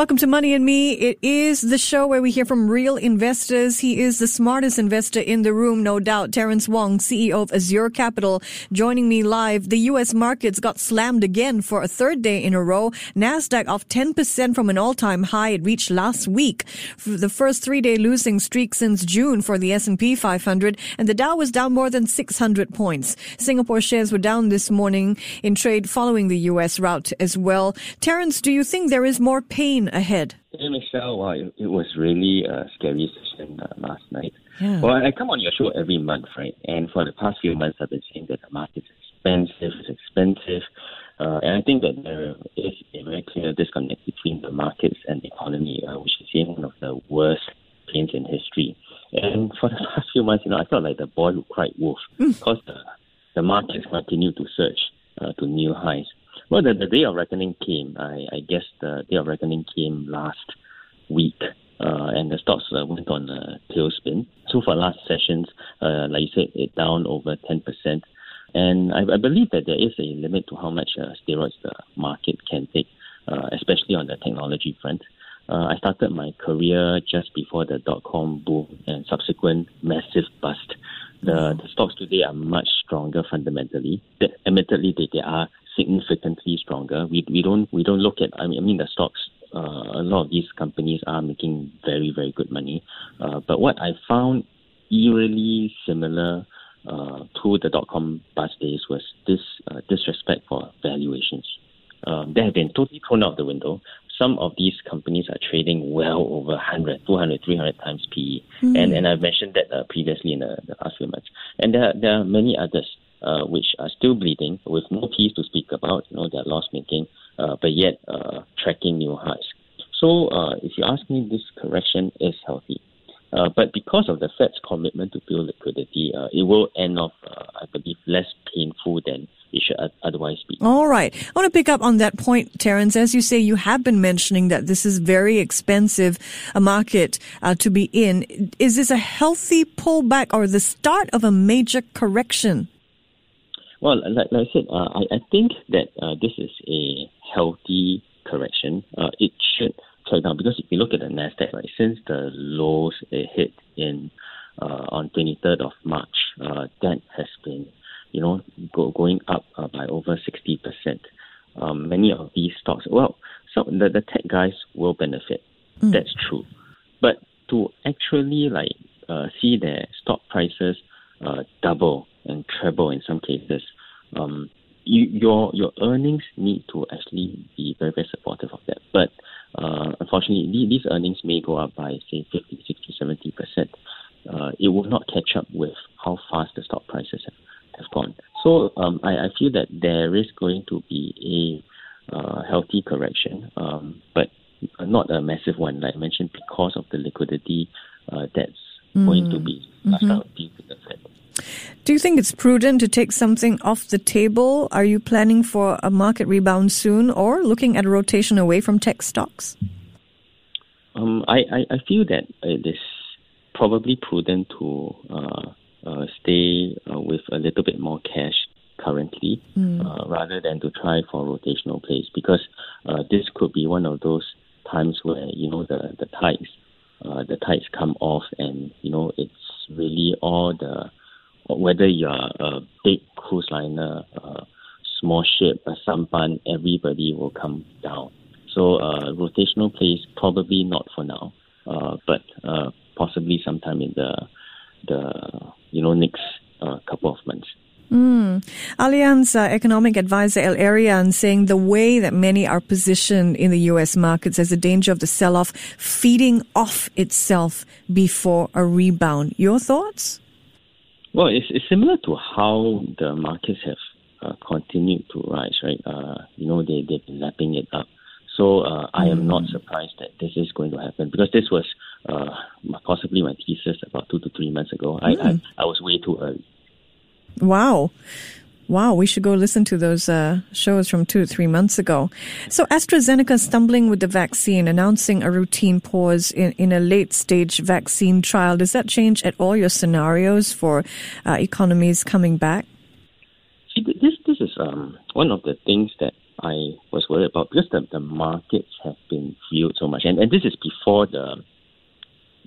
Welcome to Money and Me. It is the show where we hear from real investors. He is the smartest investor in the room, no doubt. Terence Wong, CEO of Azure Capital, joining me live. The U.S. markets got slammed again for a third day in a row. Nasdaq off 10% from an all-time high it reached last week. The first three-day losing streak since June for the S&P 500, and the Dow was down more than 600 points. Singapore shares were down this morning in trade following the U.S. rout as well. Terence, do you think there is more pain ahead? Hey, Michelle, wow, it, it was really a scary session uh, last night. Yeah. Well, I come on your show every month, right? And for the past few months, I've been saying that the market's expensive, it's expensive. Uh, and I think that there is a very clear disconnect between the markets and the economy, uh, which is seeing one of the worst pains in history. And for the past few months, you know, I felt like the boy who cried wolf because the, the markets continue to surge uh, to new highs. Well, the, the day of reckoning came. I, I guess the day of reckoning came last week, uh, and the stocks uh, went on a tailspin. So for last sessions, uh, like you said, it down over 10%. And I, I believe that there is a limit to how much uh, steroids the market can take, uh, especially on the technology front. Uh, I started my career just before the dot com boom and subsequent massive bust. The, the stocks today are much stronger fundamentally. Admittedly, they, they are significantly stronger. We we don't we don't look at I mean I mean the stocks. Uh, a lot of these companies are making very very good money, uh, but what I found eerily similar uh, to the dot com bust days was this uh, disrespect for valuations. Um, they have been totally thrown out the window. Some of these companies are trading well over 100, 200, 300 times PE. And, and I've mentioned that uh, previously in the, the past few months. And there, there are many others uh, which are still bleeding with no peace to speak about. You know, they're loss making, uh, but yet uh, tracking new highs. So uh, if you ask me, this correction is healthy. Uh, but because of the Fed's commitment to build liquidity, uh, it will end off, I believe, less painful than it should otherwise be. All right. I want to pick up on that point, Terence. As you say, you have been mentioning that this is very expensive a market uh, to be in. Is this a healthy pullback or the start of a major correction? Well, like, like I said, uh, I, I think that uh, this is a healthy correction. Uh, it should slow down because if you look at the Nasdaq, since the lows it hit in uh, on 23rd of March, uh, that has been, you know, go, going up uh, by over 60 percent. Um, many of these stocks, well, so the, the tech guys will benefit. Mm. That's true, but to actually like uh, see their stock prices uh, double and treble in some cases, um, you, your your earnings need to actually be very very supportive of that. But uh, unfortunately, these earnings may go up by say 50, 60, 70 percent. Uh, it will not catch up with how fast the stock prices have, have gone. So um, I, I feel that there is going to be a uh, healthy correction, um, but not a massive one, like I mentioned, because of the liquidity uh, that's mm. going to be mm-hmm. out due to the Fed. Do you think it's prudent to take something off the table? Are you planning for a market rebound soon or looking at a rotation away from tech stocks? Um, I, I, I, feel that it is probably prudent to uh, uh, stay uh, with a little bit more cash currently mm. rather than to try for rotational plays because uh, this could be one of those times where, you know, the, the tides, uh, the tides come off and, you know, it's really all the whether you're a big cruise liner, a small ship, a sampan, everybody will come down. So uh, rotational plays probably not for now, uh, but uh, possibly sometime in the the you know next uh, couple of months. Mm. Allianz uh, economic advisor El-Erian saying the way that many are positioned in the U.S. markets as a danger of the sell-off feeding off itself before a rebound. Your thoughts? Well, it's, it's similar to how the markets have uh, continued to rise, right? Uh, you know, they, they've been lapping it up. So uh, I am not mm. surprised that this is going to happen because this was uh, possibly my thesis about two to three months ago. Mm. I, I, I was way too early. Wow. Wow, we should go listen to those uh, shows from two, three months ago. So AstraZeneca stumbling with the vaccine, announcing a routine pause in, in a late stage vaccine trial. Does that change at all your scenarios for uh, economies coming back? See, this this is um, one of the things that I was worried about because the, the markets have been viewed so much, and, and this is before the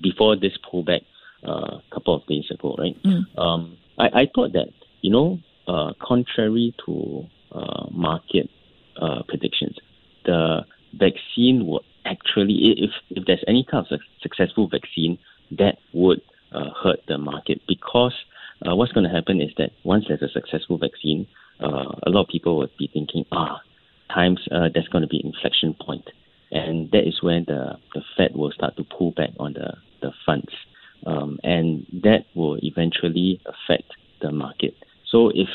before this pullback uh, a couple of days ago, right? Mm. Um, I, I thought that you know uh, contrary to uh, market uh, predictions, the vaccine would actually, if, if there's any kind of successful vaccine, that would uh, hurt the market because uh, what's going to happen is that once there's a successful vaccine, uh, a lot of people would be thinking, ah, times there's going to be inflection point, and that is when the the Fed will start to pull back on the the funds, um, and that will eventually affect the market. So if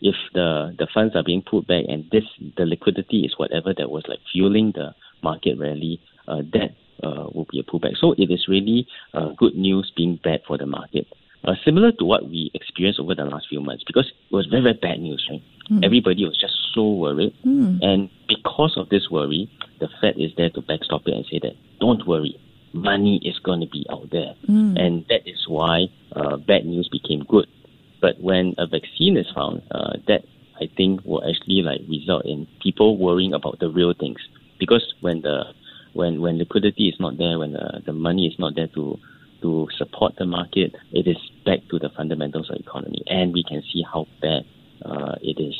if the the funds are being put back and this the liquidity is whatever that was like fueling the market rally, uh, that uh, will be a pullback. So it is really uh, good news being bad for the market. Uh, similar to what we experienced over the last few months, because it was very, very bad news, right? Mm. Everybody was just so worried. Mm. And because of this worry, the Fed is there to backstop it and say that, don't worry, money is going to be out there. Mm. And that is why uh, bad news became good but when a vaccine is found, uh, that I think will actually like result in people worrying about the real things. Because when the when when liquidity is not there, when the, the money is not there to to support the market, it is back to the fundamentals of the economy, and we can see how bad uh, it is.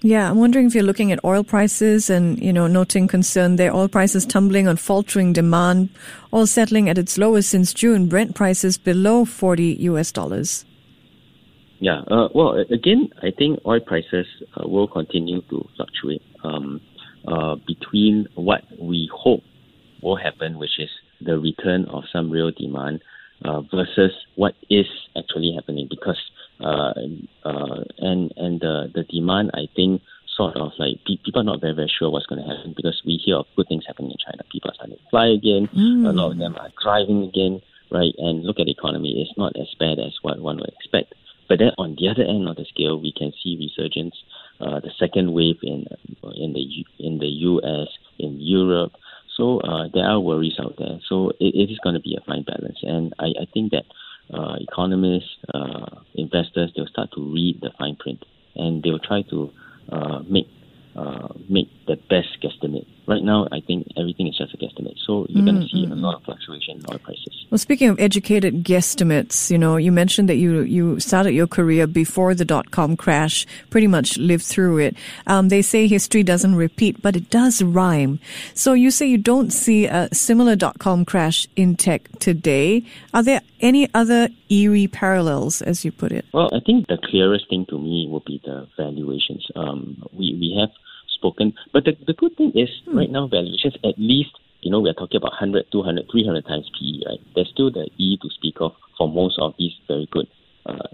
Yeah, I'm wondering if you're looking at oil prices and, you know, noting concern there. Oil prices tumbling on faltering demand, all settling at its lowest since June. Brent prices below 40 US dollars. Yeah. Uh, well, again, I think oil prices uh, will continue to fluctuate um, uh, between what we hope will happen, which is the return of some real demand, uh, versus what is actually happening. Because uh, uh, and and the the demand, I think, sort of like people are not very very sure what's going to happen because we hear of good things happening in China. People are starting to fly again. Mm. A lot of them are driving again, right? And look at the economy; it's not as bad as what one would expect. But then on the other end of the scale, we can see resurgence, uh, the second wave in in the in the U.S. in Europe. So uh, there are worries out there. So it, it is going to be a fine balance, and I, I think that uh, economists, uh, investors, they'll start to read the fine print, and they'll try to uh, make uh, make the best guesstimate. Right now, I think everything is just a guesstimate. So you're mm-hmm. going to see a lot of fluctuation in oil prices. Well, speaking of educated guesstimates, you know, you mentioned that you you started your career before the dot com crash, pretty much lived through it. Um, they say history doesn't repeat, but it does rhyme. So you say you don't see a similar dot com crash in tech today. Are there any other eerie parallels, as you put it? Well, I think the clearest thing to me would be the valuations. Um, we we have spoken. But the, the good thing is, hmm. right now, valuations at least, you know, we're talking about 100, 200, 300 times PE, right? There's still the E to speak of for most of these very good uh,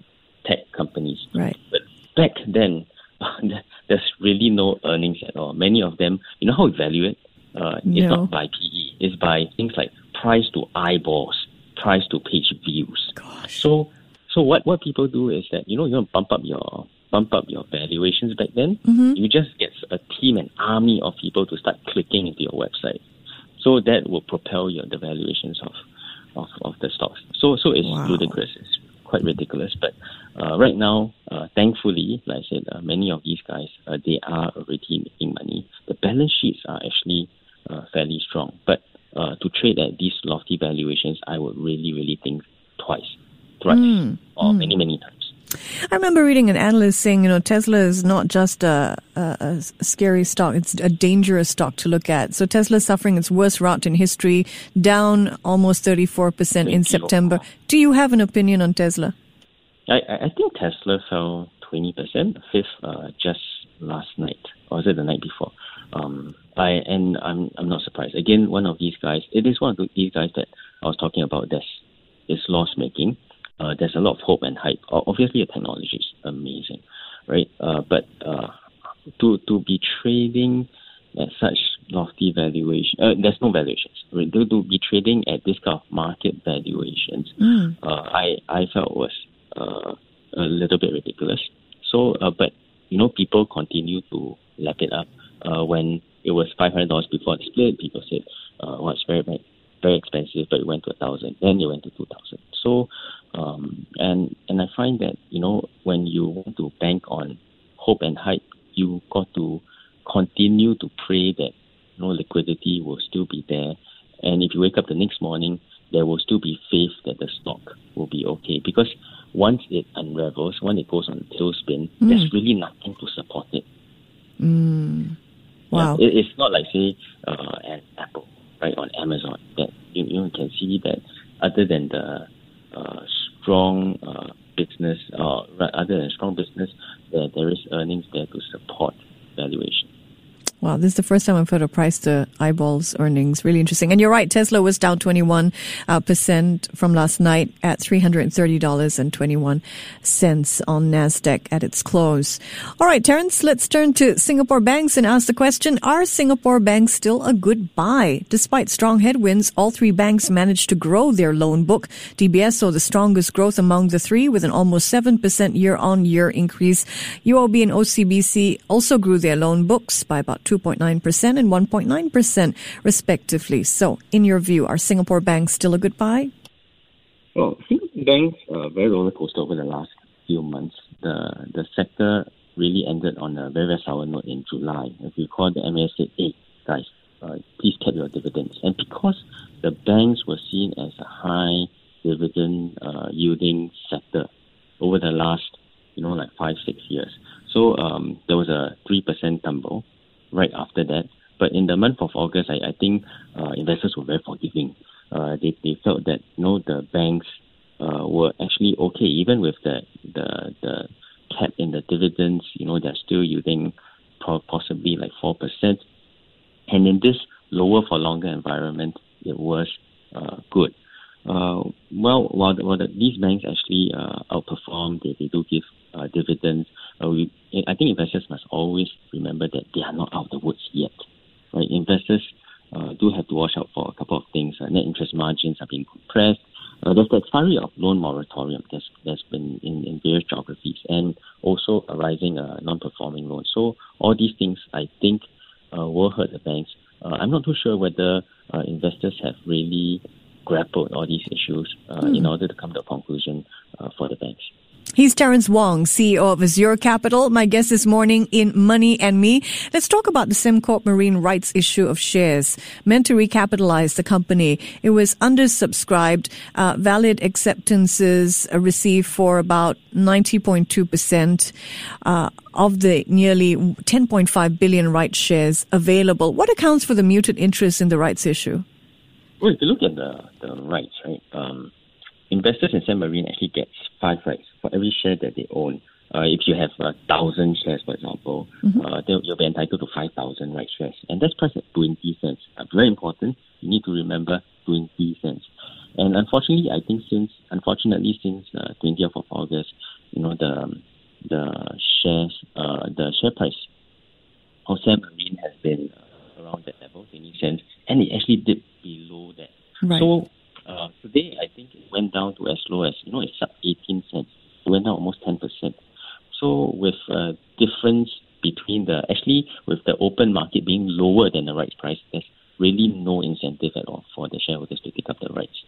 tech companies. Right. But back then, there's really no earnings at all. Many of them, you know how we value it? Uh, no. It's not by PE. It's by things like price to eyeballs, price to page views. Gosh. So, so what, what people do is that, you know, you want to bump up your bump up your valuations back then, mm-hmm. you just get a team, an army of people to start clicking into your website. So that will propel your the valuations of, of, of the stocks. So so it's wow. ludicrous. It's quite ridiculous. But uh, right now, uh, thankfully, like I said, uh, many of these guys uh, they are already making money. The balance sheets are actually uh, fairly strong. But uh, to trade at these lofty valuations, I would really really think twice, thrice, mm. or mm. many many times. I remember reading an analyst saying, you know, Tesla is not just a, a, a, scary stock, it's a dangerous stock to look at. So Tesla is suffering its worst rout in history, down almost 34% in September. Do you have an opinion on Tesla? I, I think Tesla fell 20%, fifth, uh, just last night, or was it the night before? Um, I, and I'm, I'm not surprised. Again, one of these guys, it is one of these guys that I was talking about that's is loss making uh, there's a lot of hope and hype. Obviously, the technology is amazing, right? Uh, but uh, to to be trading at such lofty valuation, uh, there's no valuations. Right? To, to be trading at this kind of market valuations, mm. uh, I I felt was uh, a little bit ridiculous. So, uh, but you know, people continue to lap it up. Uh, when it was five hundred dollars before the split, people said, uh, "Well, it's very, very, very expensive," but it went to a thousand. Then it went to two thousand. So, um, and and I find that you know when you want to bank on hope and hype, you got to continue to pray that you know liquidity will still be there, and if you wake up the next morning, there will still be faith that the stock will be okay because once it unravels, when it goes on a tailspin, mm. there's really nothing to support it. Mm. Wow. Yeah, it, it's not like, say, uh, an Apple, right, on Amazon, that you, you can see that other than the uh, strong uh, business, uh, other than strong business, there, there is earnings there to support valuation. Wow, this is the first time I've heard of price to eyeballs earnings. Really interesting. And you're right, Tesla was down 21% uh, percent from last night at $330.21 on NASDAQ at its close. All right, Terence, let's turn to Singapore banks and ask the question, are Singapore banks still a good buy? Despite strong headwinds, all three banks managed to grow their loan book. DBS saw the strongest growth among the three with an almost 7% year on year increase. UOB and OCBC also grew their loan books by about 2 2.9% and 1.9% respectively. So, in your view, are Singapore banks still a good buy? Well, banks are very roller coaster over the last few months. The the sector really ended on a very, very sour note in July. If you call the MAS hey, guys, uh, please cap your dividends. And because the banks were seen as a high dividend uh, yielding sector over the last, you know, like five, six years. So um, there was a 3% tumble right after that. But in the month of August, I, I think uh, investors were very forgiving. Uh, they, they felt that you know the banks uh, were actually okay, even with the the the cap in the dividends. You know they're still yielding possibly like four percent, and in this lower for longer environment, it was uh, good. Uh, well, while, the, while the, these banks actually uh, outperform, they, they do give uh, dividends. Uh, we, I think investors must always remember that they are not out of the woods yet. Right? Investors uh, do have to watch out for a couple of things. Uh, net interest margins are being compressed. Uh, there's the expiry of loan moratorium that's, that's been in, in various geographies, and also arising uh, non-performing loans. So all these things, I think, uh, will hurt the banks. Uh, I'm not too sure whether uh, investors have really grappled all these issues uh, mm. in hmm. order to come to a conclusion uh, for the banks. He's Terence Wong, CEO of Azure Capital. My guest this morning in Money and Me. Let's talk about the Sembcorp Marine rights issue of shares meant to recapitalize the company. It was undersubscribed. Uh, valid acceptances received for about 90.2% uh, of the nearly 10.5 billion rights shares available. What accounts for the muted interest in the rights issue? Well, if you look at the, the rights, right, um, investors in Sembcorp Marine actually get five rights for every share that they own. Uh, if you have a thousand shares, for example, mm-hmm. uh, you'll be entitled to 5,000 right shares. And that's priced at 20 cents. Uh, very important. You need to remember 20 cents. And unfortunately, I think since, unfortunately, since uh, 20th of August, you know, the the shares, uh, the share price of Sembmarine has been uh, around that level, 20 cents, and it actually dipped below that. Right. So uh, today, I think it went down to as low as, you know, it's up 18 cents. It went down almost 10%. So with a difference between the, actually, with the open market being lower than the rights price, there's really no incentive at all for the shareholders to take up the rights.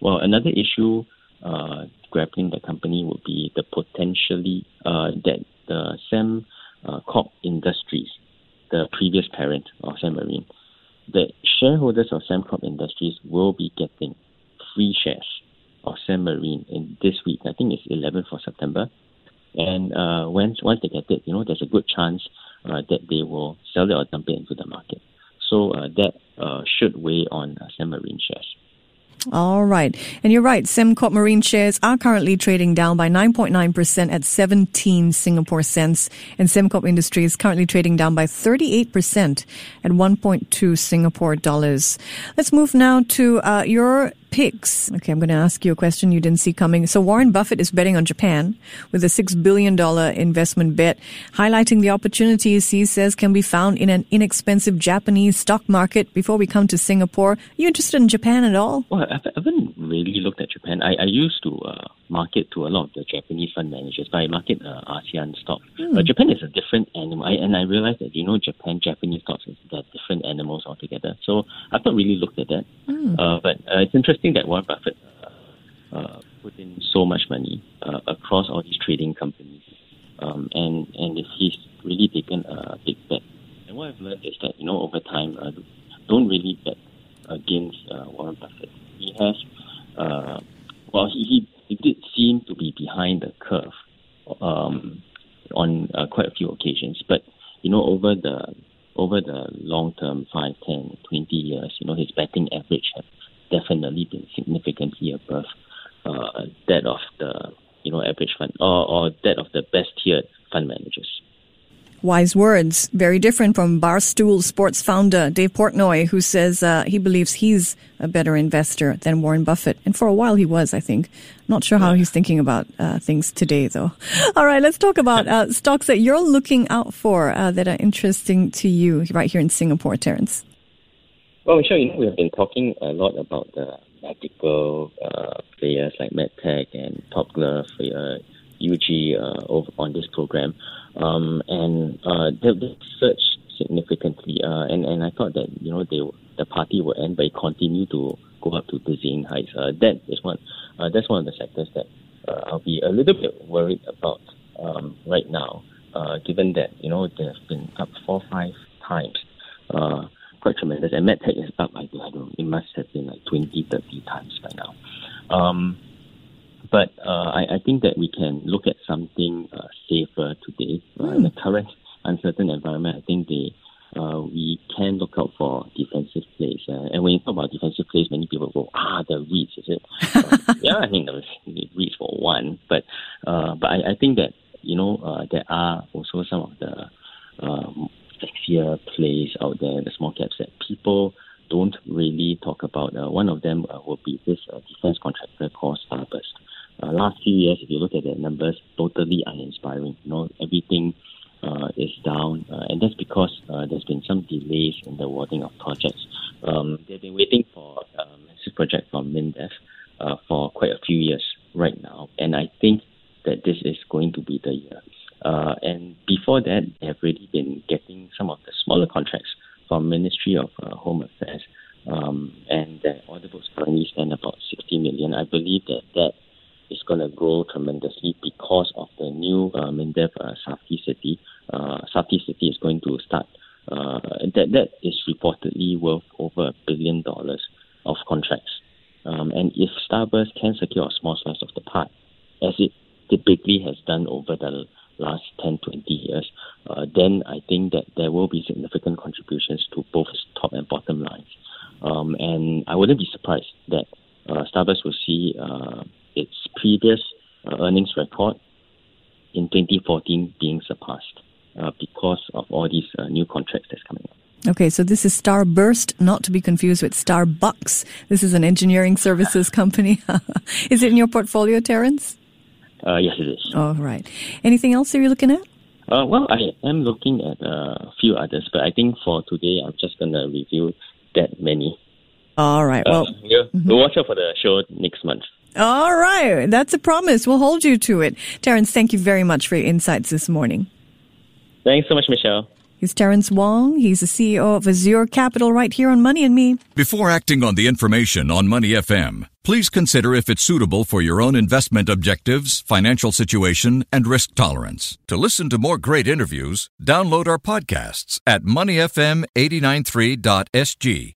Well, another issue uh, grappling the company would be the potentially uh, that the Sam uh, Corp Industries, the previous parent of Sembmarine, the shareholders of Sembcorp Industries will be getting free shares of Sembmarine in this week. I think it's 11th of September. And uh, once once they get it, you know, there's a good chance uh, that they will sell it or dump it into the market. So uh, that uh, should weigh on uh, Marine shares. All right. And you're right. Sembcorp Marine shares are currently trading down by 9.9% at 17 Singapore cents. And Sembcorp Industry is currently trading down by 38% at 1.2 Singapore dollars. Let's move now to uh, your picks. Okay, I'm going to ask you a question you didn't see coming. So Warren Buffett is betting on Japan with a $6 billion investment bet, highlighting the opportunities he says can be found in an inexpensive Japanese stock market. Before we come to Singapore, are you interested in Japan at all? Well, I haven't really looked at Japan. I, I used to uh, market to a lot of the Japanese fund managers, but I market uh, ASEAN stocks. Mm. But Japan is a different animal, I, and I realized that, you know, Japan, Japanese stocks, they're different animals altogether. So I've not really looked at that. Mm. Uh, but uh, it's interesting that Warren Buffett uh, uh, put in so much money uh, across all these trading companies, um, and and he's really taken a big bet. And what I've learned is that you know over time, uh, don't really bet against Warren Buffett. He has, well, he, he did seem to be behind the curve um, on quite a few occasions, but you know over the over the long term, 5, 10, 20 years, you know, his betting average has definitely been significantly above uh, that of the, you know, average fund or, or that of the best tiered fund managers. Wise words. Very different from Barstool Sports founder Dave Portnoy, who says uh, he believes he's a better investor than Warren Buffett. And for a while he was, I think. Not sure how he's thinking about uh, things today, though. All right, let's talk about uh, stocks that you're looking out for uh, that are interesting to you right here in Singapore, Terence. Well, Michelle, you know, we have been talking a lot about the medical uh, players like MedTech and Top Glove, uh, UG over on this program. Um, and uh, they, they surged significantly. Uh, and, and I thought that, you know, they the party will end, but it continued to go up to dizzying heights. Uh, that is one, uh, that's one of the sectors that uh, I'll be a little bit worried about um, right now, uh, given that, you know, they've been up four, five times. Uh, quite tremendous. And MedTech is up, I don't know, it must have been like 20, 30 times by now. Um, but uh, I, I, think that we can look at something uh, safer today. Uh, In the current uncertain environment, I think they, uh, we can look out for defensive plays. Uh, and when you talk about defensive plays, many people go, ah, the REITs, is it? Uh, yeah, I think the REITs for one. But but I, I, think that, you know, there are also some of the um, sexier plays out there, the small caps that people don't really talk about. Uh, one of them uh, will be this uh, defense contractor called Starburst uh, last few years, if you look at the numbers, totally uninspiring. You know, everything uh, is down, uh, and that's because uh, there's been some delays in the awarding of projects. Um, they've been waiting for a massive project from MINDEF uh, for quite a few years right now, and I think that this is going to be the year. Uh, and before that, they have already been getting some of the smaller contracts from Ministry of uh, Home Affairs, um, and the order books currently stand about 60 million. I believe that that is going to grow tremendously because of the new uh, MINDEF uh, City. Uh, Safti City is going to start. Uh, that that is reportedly worth over a billion dollars of contracts. Um, and if Starburst can secure a small slice of the pie, as it typically has done over the last 10, 20 years, uh, then I think that there will be significant contributions to both top and bottom lines. Um, and I wouldn't be surprised that uh, Starburst will see uh, previous uh, earnings record in 2014 being surpassed uh, because of all these uh, new contracts that's coming up. Okay, so this is Starburst, not to be confused with Starbucks. This is an engineering services company. is it in your portfolio, Terence? Uh, yes, it is. All right. Anything else are you looking at? Uh, well, I am looking at uh, a few others, but I think for today, I'm just going to review that many. All right. Well, we'll, mm-hmm. we'll watch out for the show next month. All right. That's a promise. We'll hold you to it. Terence, thank you very much for your insights this morning. Thanks so much, Michelle. He's Terence Wong. He's the CEO of Azure Capital right here on Money and Me. Before acting on the information on Money FM, please consider if it's suitable for your own investment objectives, financial situation, and risk tolerance. To listen to more great interviews, download our podcasts at moneyfm893.sg